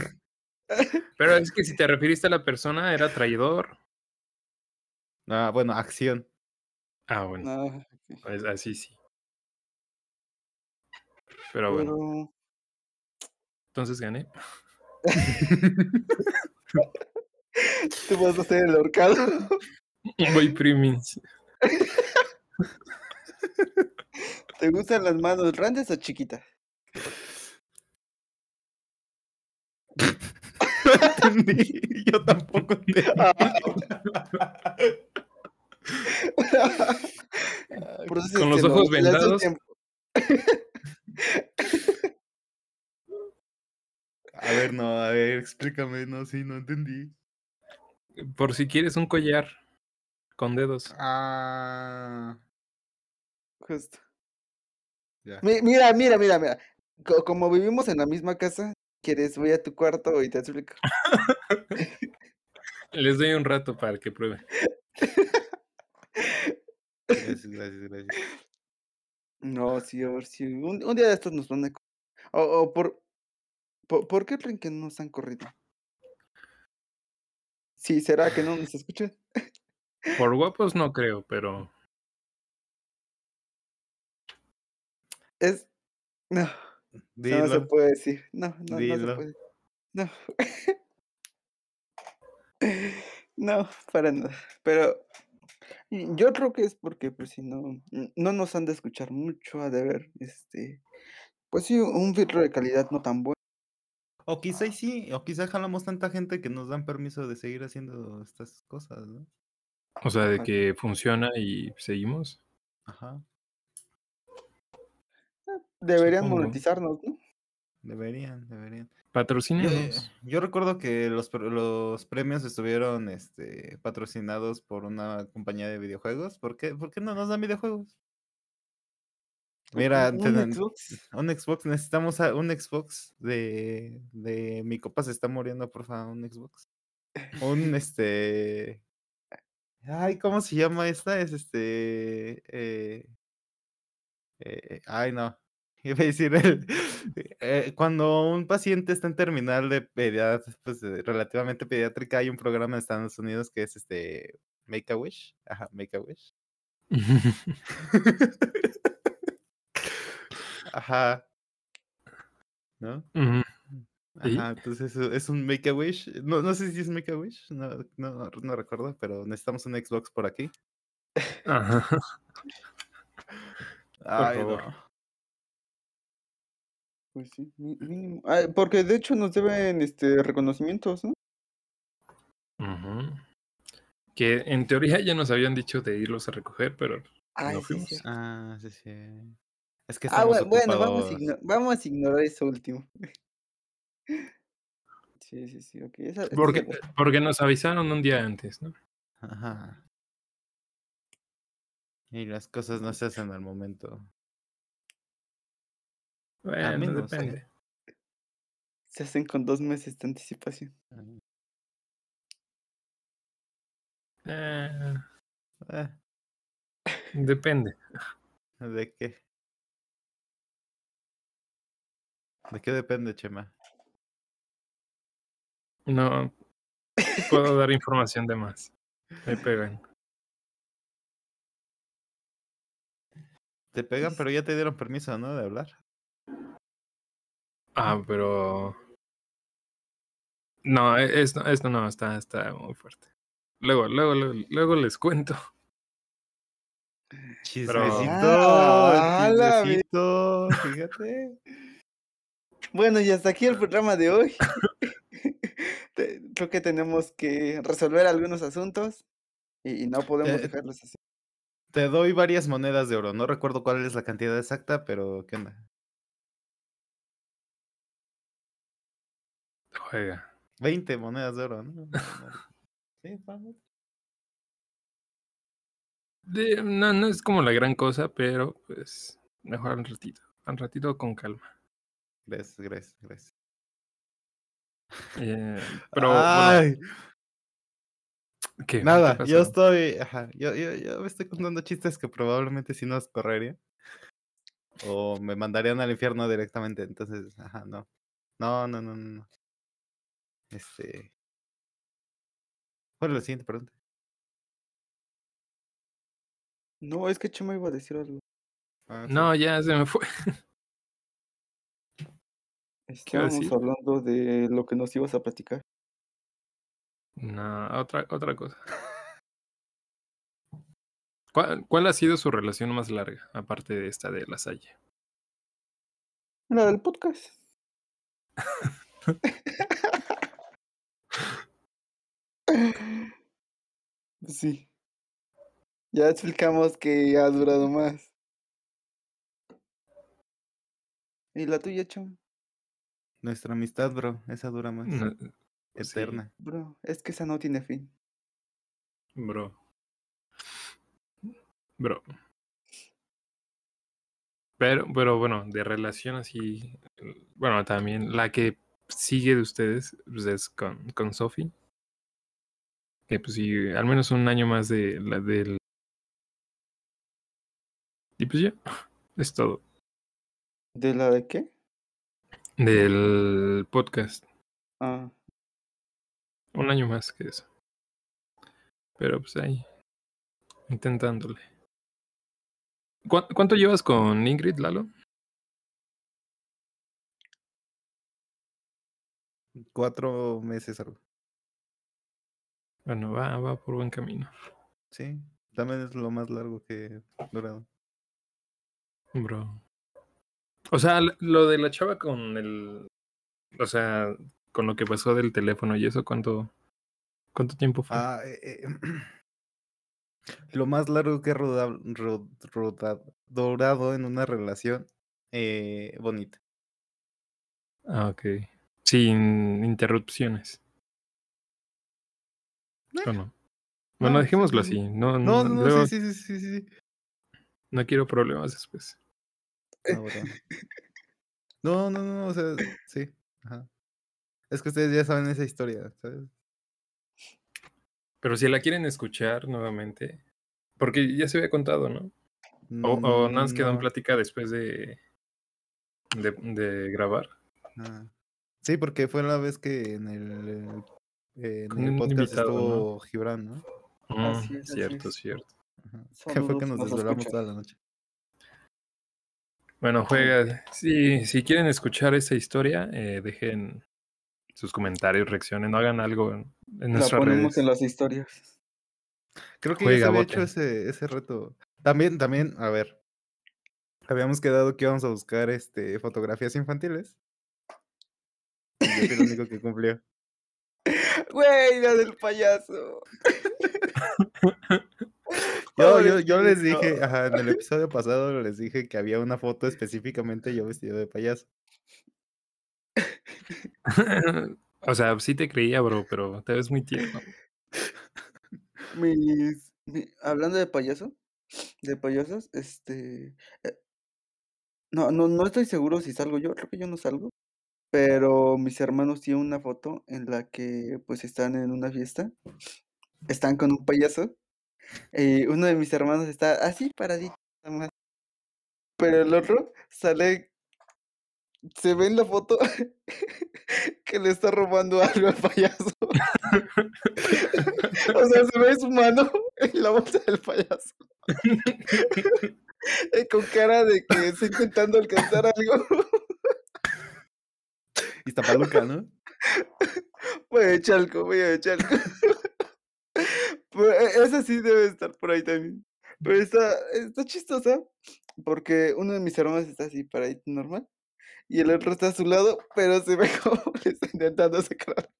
Pero es que si te referiste a la persona, era traidor. Ah, bueno, acción. Ah, bueno. no, pues así sí. Pero bueno, pero entonces gané. tú vas a hacer el horcado. Voy primis. ¿Te gustan las manos grandes o chiquitas? entendí. Yo tampoco entendí. Con los ojos vendados. A ver, no, a ver, explícame. No, sí, no entendí. Por si quieres un collar con dedos. Ah. Justo. Ya. Mi- Mira, mira, mira, mira. Co- Como vivimos en la misma casa, ¿quieres? Voy a tu cuarto y te explico. Les doy un rato para que prueben. Gracias, gracias, gracias. No, sí, a ver si. Un, un día de estos nos van a. co- O, o por, por. ¿Por qué creen que no nos han corrido? Sí, ¿será que no nos escuchan? Por guapos no creo, pero Es. No, no, se Dilo. puede decir. No, no, no se Dilo. puede. No. no, para nada. Pero yo creo que es porque, pues, si no, no nos han de escuchar mucho, ha de ver, este, pues sí, un filtro de calidad no tan bueno. O quizá y sí, o quizá jalamos tanta gente que nos dan permiso de seguir haciendo estas cosas, ¿no? o sea, de que funciona y seguimos. Ajá. Deberían Supongo. monetizarnos, ¿no? Deberían, deberían. Yo, eh, Patrocínenos. yo recuerdo que los, los premios estuvieron este, patrocinados por una compañía de videojuegos. ¿Por qué, ¿Por qué no nos dan videojuegos? Mira, Un- Xbox. un Xbox, necesitamos a- un Xbox de, de mi copa se está muriendo, por favor, un Xbox. Un este. Ay, ¿cómo se llama esta? Es este. eh, eh, ay, no. Iba a decir el, eh, cuando un paciente está en terminal de edad pues, relativamente pediátrica, hay un programa en Estados Unidos que es este Make a Wish. Ajá, Make a Wish. Ajá. ¿No? Ajá, entonces es- un Make a Wish. No, no sé si es Make a Wish, no, no, no recuerdo, pero necesitamos un Xbox por aquí. Ajá. Ay, favor. no. Pues sí, mínimo. Ah, porque de hecho nos deben este reconocimientos, ¿no? Ujú. Que en teoría ya nos habían dicho de irlos a recoger, pero Ay, No fuimos. sí. Ah, sí, sí. Es que Ah, bueno, bueno, vamos, a ocupados. igno- vamos a ignorar eso último. Sí, sí, sí, ok. esa- esa porque, sí- porque nos avisaron un día antes, ¿no? Ajá. Y las cosas no se hacen al momento. Bueno, menos, depende. se hacen con dos meses de anticipación. Eh, Eh, depende. ¿De qué? ¿De qué depende, Chema? No puedo dar información de más. Me pegan. Te pegan, pero ya te dieron permiso, ¿no? De hablar. Ah, pero. No, e, esto, esto no, está, está muy fuerte. Luego, luego, luego, luego les cuento. Chismecito, Ah, chismecito, fíjate. Bueno, y hasta aquí el programa de hoy. Creo que tenemos que resolver algunos asuntos y, y no podemos Eh, dejarlos así. Te doy varias monedas de oro. No recuerdo cuál es la cantidad exacta, pero ¿qué onda? Juega. 20 monedas de oro, ¿no? Sí, vamos. De- no, no es como la gran cosa, pero pues mejor al ratito. Al ratito con calma. Gracias, gracias, gracias. Eh, pero Ay, ¿qué? ¿Qué nada, yo estoy. Ajá, yo, yo, yo me estoy contando chistes que probablemente si nos correría. O me mandarían al infierno directamente. Entonces, ajá, no. No, no, no, no. Este. ¿Cuál es la siguiente pregunta? No, es que Chema iba a decir algo. Ah, sí. No, ya se me fue. Estábamos hablando de lo que nos ibas a platicar. No, otra, otra cosa. ¿Cuál, ¿Cuál ha sido su relación más larga, aparte de esta de la Salle? La del podcast. Sí. Ya explicamos que ha durado más. ¿Y la tuya, Chema? Nuestra amistad, bro, esa dura más. No, sí. Eterna. Bro, es que esa no tiene fin. Bro. Bro. Pero, pero bueno, de relación así. Bueno, también la que sigue de ustedes pues, es con, con Sophie. Que pues sí, al menos un año más de la del. Y pues ya, es todo. ¿De la de qué? Del podcast. Ah, Un año más que eso. Pero pues ahí. Intentándole. ¿Cuá- ¿Cuánto llevas con Ingrid, Lalo? Cuatro meses algo. Bueno, va, va por buen camino. Sí. También es lo más largo que he durado. Bro. O sea, lo de la chava con el. O sea, con lo que pasó del teléfono y eso, ¿cuánto, cuánto tiempo fue? Ah, eh, eh, lo más largo que he roda- ro- roda- durado en una relación eh, bonita. Ah, ok. Sin interrupciones. ¿O no? Bueno, no, dejémoslo sí, sí. así. No, No, no, no, no, luego sí, sí, sí, sí, sí. no quiero problemas después. No, bro. no, no, no, o sea, sí. Ajá. Es que ustedes ya saben esa historia, ¿sabes? Pero si la quieren escuchar nuevamente, porque ya se había contado, ¿no? O, o nada más quedó en No, plática después de, de, de grabar. ah. Sí, porque fue la vez que en el, eh, en el podcast invitado, ¿no? estuvo Gibran, ¿no? Mm, Así es, así cierto, es. cierto. Ajá. Que fue que nos nos desvelamos toda la noche. Bueno, juega. Si, si quieren escuchar esa historia, eh, dejen sus comentarios, reaccionen, no hagan algo en, en La ponemos redes. en las historias. Creo que Juega, ya se había hecho ese, ese reto. También, también, a ver. Habíamos quedado que íbamos a buscar este fotografías infantiles. Yo fui el único que cumplió. Güey, la del payaso. Yo, yo, yo les dije, ajá, en el episodio pasado les dije que había una foto específicamente yo vestido de payaso. o sea, sí te creía, bro, pero te ves muy tierno. Mis, mi- hablando de payaso, de payasos, este, eh, no, no, no estoy seguro si salgo yo, creo que yo no salgo, pero mis hermanos tienen una foto en la que pues están en una fiesta, están con un payaso, y uno de mis hermanos está así paradito, más, pero el otro sale se ve en la foto que le está robando algo al payaso. o sea, se ve su mano en la bolsa del payaso. Con cara de que está intentando alcanzar algo. Y está paluca, ¿no? Voy a Chalco, voy a Chalco. Pues, e- esa sí debe estar por ahí también. Pero está, está chistosa porque uno de mis hermanos está así paradito normal y el otro está a su lado, pero se ve como le está intentando sacar.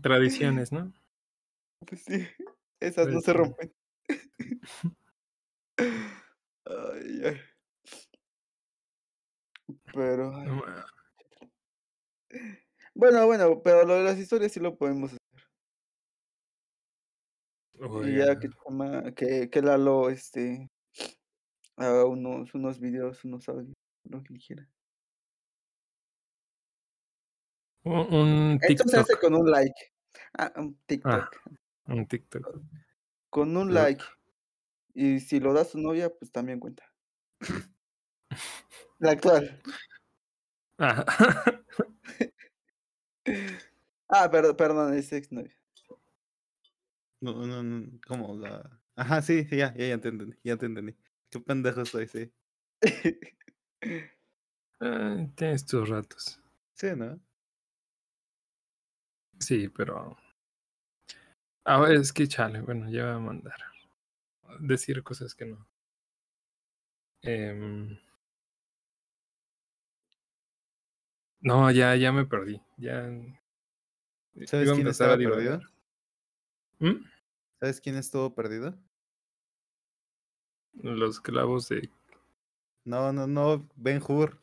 Tradiciones, ¿no? pues sí, esas no se rompen. Ay, ay. Pero, ay, bueno, bueno, pero lo de las historias sí lo podemos hacer. Y ya que, Chama- que, que Lalo este, haga unos, unos videos, unos audios, lo que quiera. Un, un Esto se hace con un like. Ah, un TikTok. Un TikTok. Con un like. Y si lo da su novia, pues también cuenta. La actual. Ah, Ah, perdón, perdón, es exnovia. No, no, no, ¿cómo? La... Ajá, sí, sí, ya, ya, ya te entendí, ya te entendí. Qué pendejo estoy, sí. ah, tienes tus ratos. Sí, ¿no? Sí, pero. A ver, es que chale, bueno, ya voy a mandar. Decir cosas que no. Em, No, ya, ya me perdí. Ya. ¿Sabes iba quién a estaba perdido? ¿Mm? ¿Sabes quién estuvo perdido? Los clavos de. No, no, no, Ben Hur,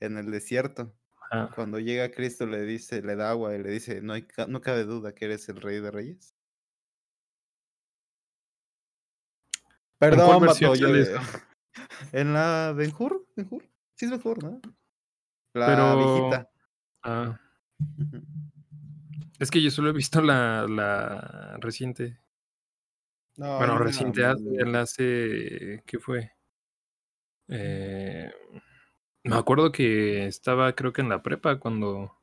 en el desierto. Ah, Cuando llega Cristo le dice, le da agua y le dice, no, hay, no cabe duda que eres el rey de reyes. Perdón, vato, yo? En la Ben Hur, Ben Hur. Sí es Ben Hur, ¿no? La Pero- viejita. ah, es que yo solo he visto la, la reciente. No, bueno, una reciente el hace. ¿Qué fue? Eh, me acuerdo que estaba, creo que en la prepa cuando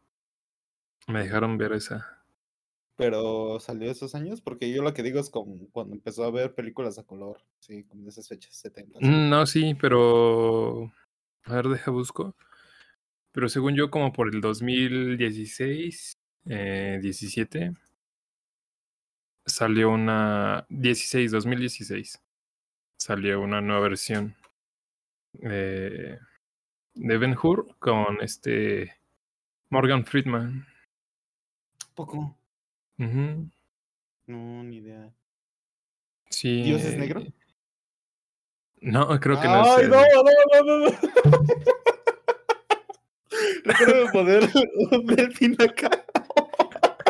me dejaron ver esa. Pero salió esos años, porque yo lo que digo es como cuando empezó a ver películas a color, sí, como de esas fechas, 70. Mm, No, sí, pero. A ver, deja busco. Pero según yo, como por el 2016, eh, 17, salió una. 16, 2016. Salió una nueva versión de, de Ben Hur con este. Morgan Friedman. poco. No, ni idea. Sí. ¿Dios es negro? eh, No, creo que no ¡Ay, es. no, el- no, no, no, no! Recuerdo poner un delfín acá.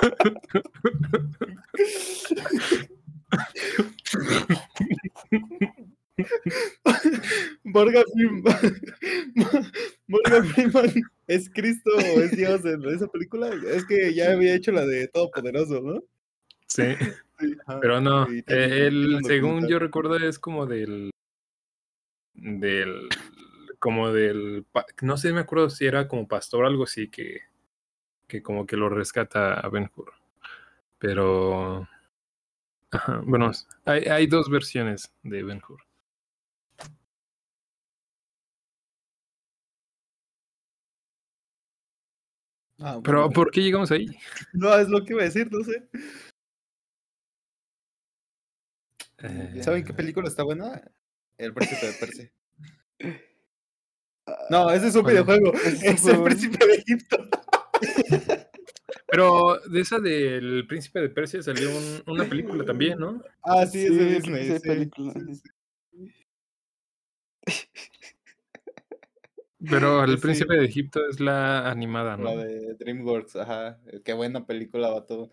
Freeman. Morgan Freeman es Cristo o es Dios en esa película. Es que ya había hecho la de Todopoderoso, ¿no? Sí. Pero no, eh, él, un según yo recuerdo, es como del. Del. Como del. No sé, me acuerdo si era como pastor o algo así que. Que como que lo rescata a Ben Hur. Pero. Ajá, bueno, hay, hay dos versiones de Ben Hur. Ah, Pero, bueno. ¿por qué llegamos ahí? No, es lo que iba a decir, no sé. ¿Saben qué Eh, película está buena? El Príncipe de Persia. No, ese es un videojuego. Es el. Príncipe de Egipto. Pero de esa del Príncipe de Persia salió un- una película también, ¿no? Ah, sí, es de Sí, Disney. sí, sí, película, sí, sí. sí. Pero el Sí. Príncipe de Egipto es la animada, ¿no? La de DreamWorks, ajá. Qué buena película va todo.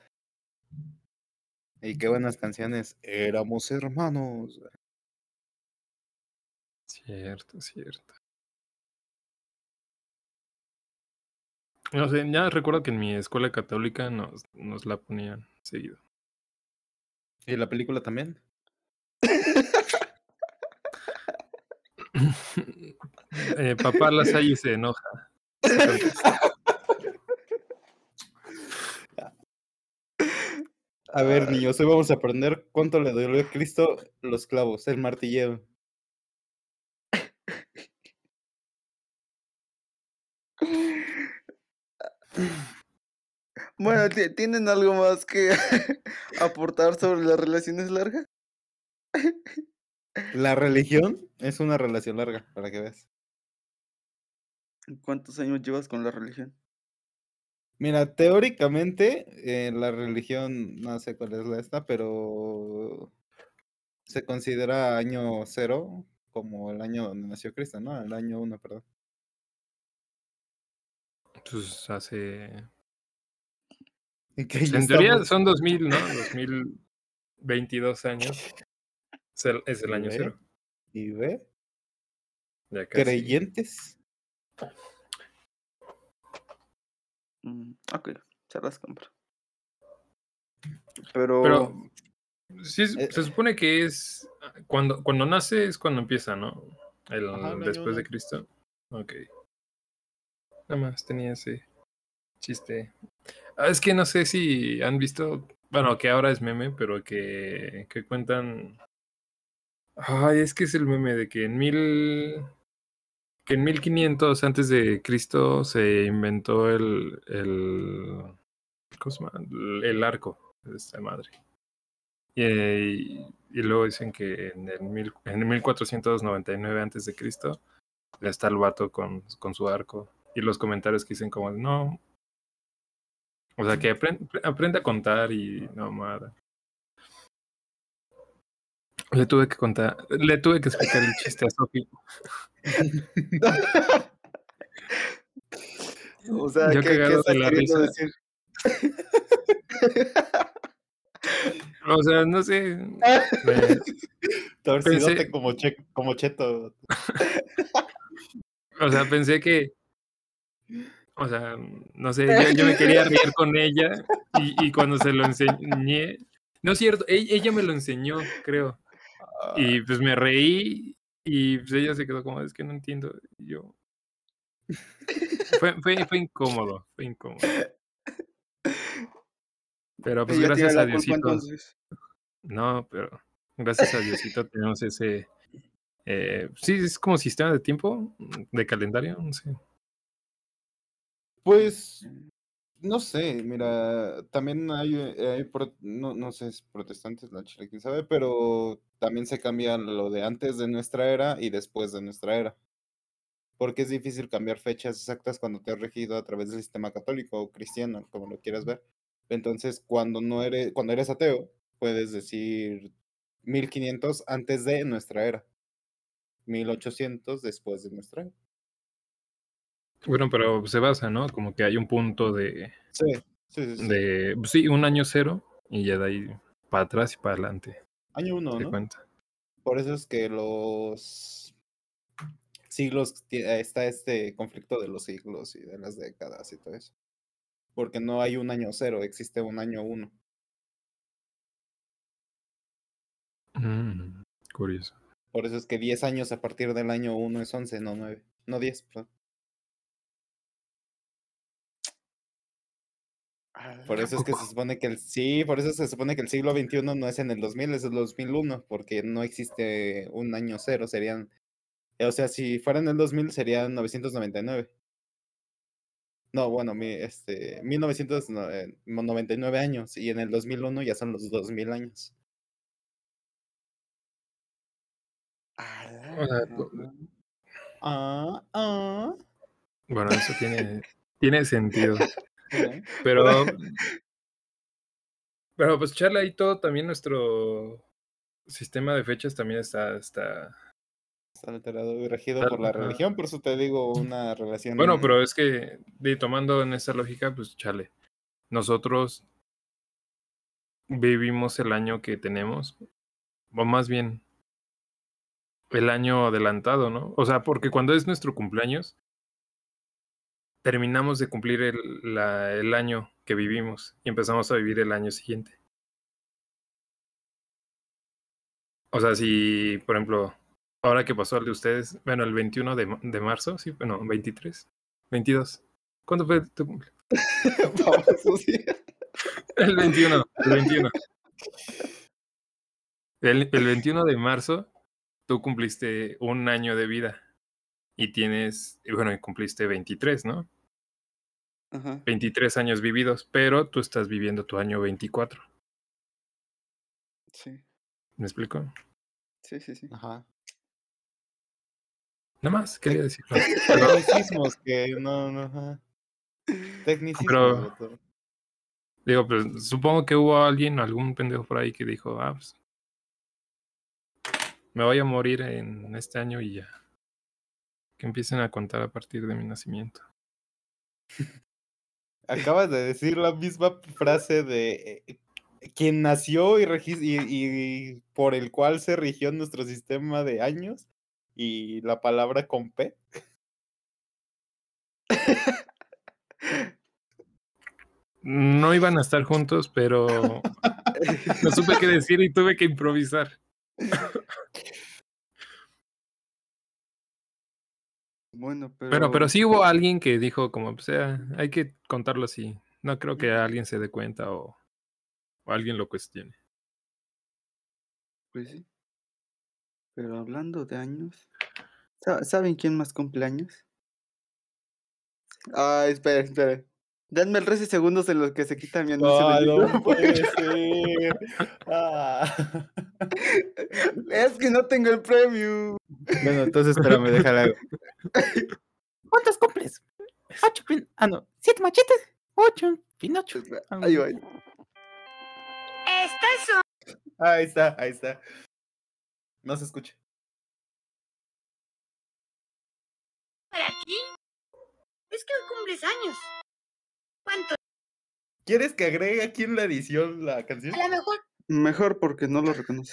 Y qué buenas canciones. Éramos hermanos. Cierto, cierto. No sé, ya recuerdo que en mi escuela católica nos, nos la ponían seguido. ¿Y la película también? Eh, papá Lasalle se enoja. A ver, niños, hoy vamos a aprender cuánto le dolió a Cristo los clavos, el martilleo. Bueno, ¿ti- ¿tienen algo más que aportar sobre las relaciones largas? La religión es una relación larga, para que veas. ¿Cuántos años llevas con la religión? Mira, teóricamente, eh, la religión, no sé cuál es la esta, pero se considera año cero como el año donde nació Cristo, ¿no? El año uno, perdón. Pues hace. ¿En qué pues, en teoría son 2000, ¿no? 2022 años. Es el, es el ¿Y año ve? cero. ¿Y ve? Ya casi. Creyentes. Mm, ok, se las compro. Pero, Pero sí, es- Eh, se supone que es cuando, cuando nace es cuando empieza, ¿no? El, Ajá, después de. Cristo. Ok. Nada más tenía ese chiste. Ah, es que no sé si han visto, bueno, que ahora es meme, pero que, que cuentan. Ay, es que es el meme de que en mil. Que en 1500 antes de Cristo se inventó el. el. El, arco de esta madre. Y, y, luego dicen que en el, mil, en el 1499 antes de Cristo está el vato con, con su arco. Y los comentarios que dicen como, no. O sea, que aprende, aprende a contar y no, madre. Le tuve que contar, le tuve que explicar el chiste a Sofi. o sea, yo ¿qué, qué cagado de la risa. decir? O sea, no sé. Torcidote Pensé- como, che, como cheto. O sea, pensé que. O sea, no sé, yo, yo me quería reír con ella y, y cuando se lo enseñé. No es cierto, e- ella me lo enseñó, creo. Y pues me reí y pues ella se quedó como, es que no entiendo. Y yo. Fue, fue, fue incómodo, fue incómodo. Pero pues Ella gracias a culpa, Diosito. No, pero gracias a Diosito tenemos ese. Eh, sí, es como sistema de tiempo, de calendario, no sé. Pues, no sé, mira, también hay, eh, no, no sé, es protestantes, la chile, sabe, pero también se cambia lo de antes de nuestra era y después de nuestra era. Porque es difícil cambiar fechas exactas cuando te has regido a través del sistema católico o cristiano, como lo quieras ver. Entonces, cuando no eres, cuando eres ateo, puedes decir 1500 antes de nuestra era, 1800 después de nuestra era. Bueno, pero se basa, ¿no? Como que hay un punto de, Sí, sí, sí. de pues sí, un año cero y ya de ahí para atrás y para adelante. Año uno, ¿no? cuenta. Por eso es que los siglos está este conflicto de los siglos y de las décadas y todo eso. Porque no hay un año cero, existe un año uno. Mm, curioso. Por eso es que 10 años a partir del año uno es 11, no 9. No 10, perdón. Por eso es que se supone que el sí, por eso se supone que el siglo XXI no es en el 2000, es el 2001, porque no existe un año cero, serían, eh, o sea, si fuera en el 2000 serían 999. No, bueno, mi, este, 1999 años y en el 2001 ya son los 2000 años. Ah, ah. bueno, eso tiene, tiene sentido. Pero, pero pues charla y todo, también nuestro sistema de fechas también está, está... Está alterado y regido por la religión, por eso te digo una relación. Bueno, pero es que de, tomando en esa lógica, pues chale. Nosotros vivimos el año que tenemos, o más bien el año adelantado, ¿no? O sea, porque cuando es nuestro cumpleaños, terminamos de cumplir el, la- el año que vivimos y empezamos a vivir el año siguiente. O sea, si, por ejemplo, ahora que pasó el de ustedes, bueno, el 21 de, ma- de marzo, sí, bueno, 23, 22. ¿Cuándo fue tu cumple? El 21, el 21. El, el 21 de marzo, tú cumpliste un año de vida y tienes, bueno, y cumpliste 23, ¿no? Ajá. 23 años vividos, pero tú estás viviendo tu año 24. Sí, ¿Me explico? sí, sí, sí. Ajá. Nada más quería decirlo. Pero, Tecnicismos que no, no. ajá. Tecnicismos. Pero- digo, pues supongo que hubo alguien, algún pendejo por ahí que dijo, ah, pues, me voy a morir en este año y ya. Que empiecen a contar a partir de mi nacimiento. Acabas de decir la misma frase de eh, quien nació y, y por el cual se rigió nuestro sistema de años y la palabra con P. No iban a estar juntos, pero no supe qué decir y tuve que improvisar. Bueno, pero. Pero, pero sí hubo alguien que dijo como, pues, eh, hay que contarlo así. No creo que alguien se dé cuenta o, o alguien lo cuestione. Pues sí. Pero hablando de años. ¿sa- ¿Saben quién más cumple años? Ah, espera, espera. Denme el resto de segundos en los que se quita mi anuncio de Ay, YouTube, no puede ser. Ah. Es que no tengo el premium. Bueno, entonces espérame, déjala. ¿Cuántos cumples? Ocho pin... Ah, no. Siete machetes. Ocho. Pinocho. Ahí va. Estas son Ahí está, ahí está. No se escucha. para ti. Es que hoy cumples años. ¿Cuánto? ¿Quieres que agregue aquí en la edición la canción? A lo mejor Mejor porque no lo reconoce.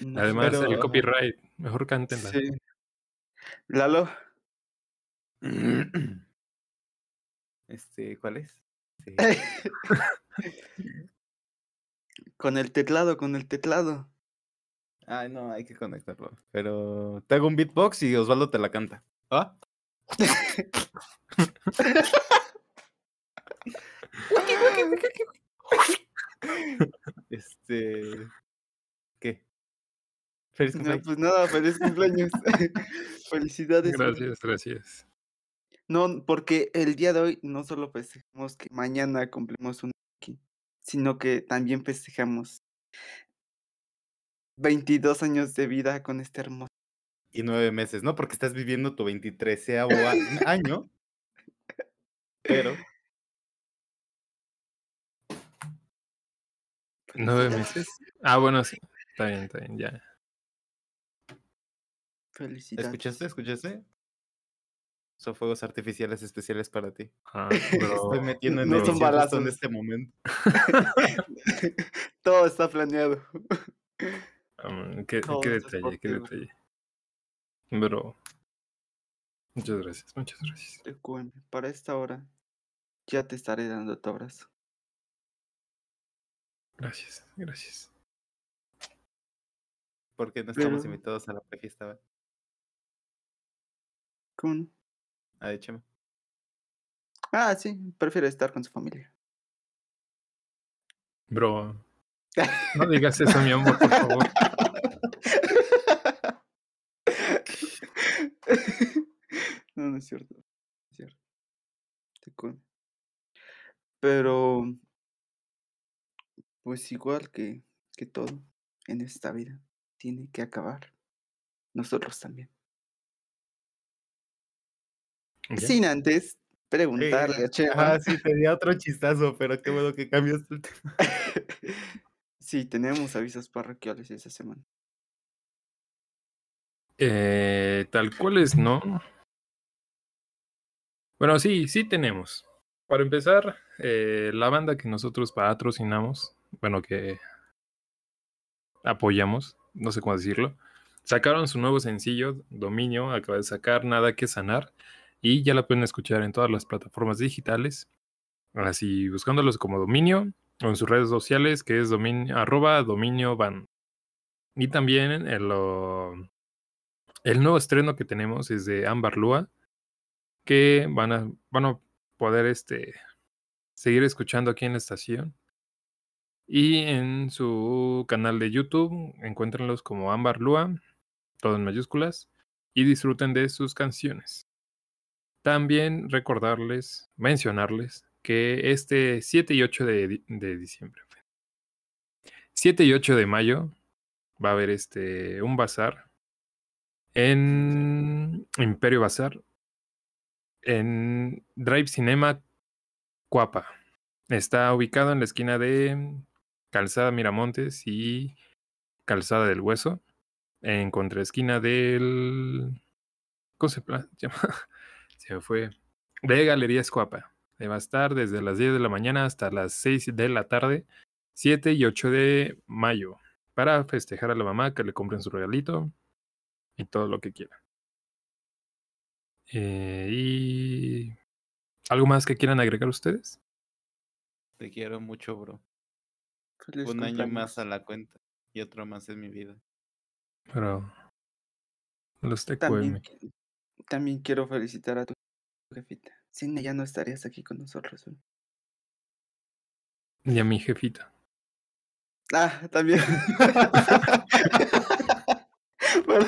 No, Además, pero- el copyright, mejor cántenla. Sí. Lalo. Este, ¿cuál es? Sí. Con el teclado, con el teclado. Ay, no, hay que conectarlo. Pero te hago un beatbox y Osvaldo te la canta. ¿Ah? Este. ¿Qué? Feliz No, cumpleaños. pues nada, feliz cumpleaños. Felicidades. Gracias, gracias. No, porque el día de hoy no solo festejamos que mañana cumplimos un aquí, sino que también festejamos 22 años de vida con este hermoso. Y nueve meses, ¿no? Porque estás viviendo tu 23 año. Pero. ¿Nueve meses? Ah, bueno, sí. Está bien, está bien, ya. Felicidades. ¿Escuchaste? ¿Escuchaste? Son fuegos artificiales especiales para ti. Ah, Estoy metiendo en No son justo en balazos. este momento. Todo está planeado. Um, qué, Todo detalle, qué detalle. Pero. Muchas gracias, muchas gracias. Para esta hora ya te estaré dando tu abrazo. Gracias, gracias. Porque no estamos Pero- invitados a la prefiesta, ¿verdad? ¿Cómo no? Ah, échame. Ah, sí, prefiero estar con su familia. Bro, no digas eso, mi amor, por favor. no, no es cierto. no Es cierto. TQM. Pero, pues igual que, que todo en esta vida, tiene que acabar. Nosotros también. ¿Ya? Sin antes preguntarle a Chema. Ah, sí, tenía otro chistazo, pero qué bueno que cambiaste el tema. sí, tenemos avisos parroquiales esa semana. Eh, tal cual es, no. Bueno, sí, sí tenemos. Para empezar, eh, la banda que nosotros patrocinamos, bueno, que apoyamos, no sé cómo decirlo, sacaron su nuevo sencillo, Dominio, acaba de sacar Nada que Sanar, y ya la pueden escuchar en todas las plataformas digitales, así buscándolos como Dominio, o en sus redes sociales, que es dominio, arroba Dominio Band. Y también el, el nuevo estreno que tenemos es de Ambar Lua, que van a, van a poder este, seguir escuchando aquí en la estación. Y en su canal de YouTube, encuéntrenlos como Ambar Lua, todo en mayúsculas, y disfruten de sus canciones. También recordarles, mencionarles que este 7 y 8 de, de diciembre, 7 y 8 de mayo, va a haber este un bazar en Imperio Bazar, en Drive Cinema Cuapa. Está ubicado en la esquina de Calzada Miramontes y Calzada del Hueso, en contraesquina del. ¿Cómo se llama? Se me fue. De Galerías Cuapa. Eh, Va a estar desde las 10 de la mañana hasta las 6 de la tarde, 7 y 8 de mayo, para festejar a la mamá, que le compren su regalito y todo lo que quiera. Eh, y. ¿Algo más que quieran agregar ustedes? Te quiero mucho, bro. Feliz Un año más a la cuenta y otro más en mi vida. Pero. Los También, TQM. qui- también quiero felicitar a tu jefita. Sin ella no estarías aquí con nosotros. güey. Y a mi jefita. Ah, también. Bueno,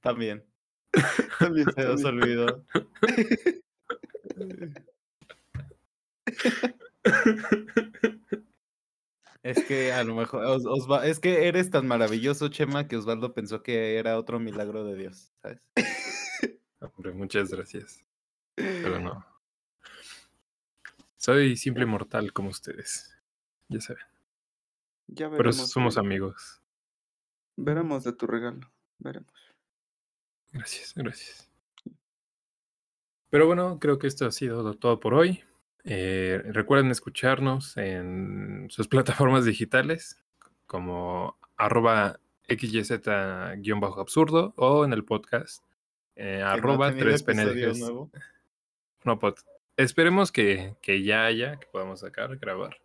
También. también, Se nos también. olvidó. Es que a lo mejor Os- Osva- es que eres tan maravilloso, Chema, que Osvaldo pensó que era otro milagro de Dios, ¿sabes? Hombre, muchas gracias. Pero no. Soy simple mortal como ustedes. Ya saben. Ya Pero veremos. somos de- amigos. Veremos de tu regalo. Veremos. Gracias, gracias. Pero bueno, creo que esto ha sido todo por hoy. Eh, recuerden escucharnos en sus plataformas digitales como arroba xyz-absurdo o en el podcast eh, no arroba tenido 3 episodio PNDGs. nuevo. No, pod- esperemos que, que ya haya, que podamos sacar, grabar.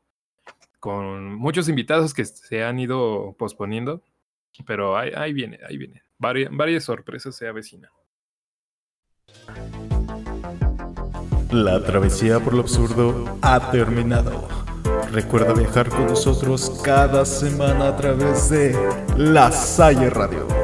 Con muchos invitados que se han ido posponiendo. Pero ahí, ahí viene, ahí viene. Vari- varias sorpresas se avecinan. La travesía por lo absurdo ha terminado. Recuerda viajar con nosotros cada semana a través de La Salle Radio.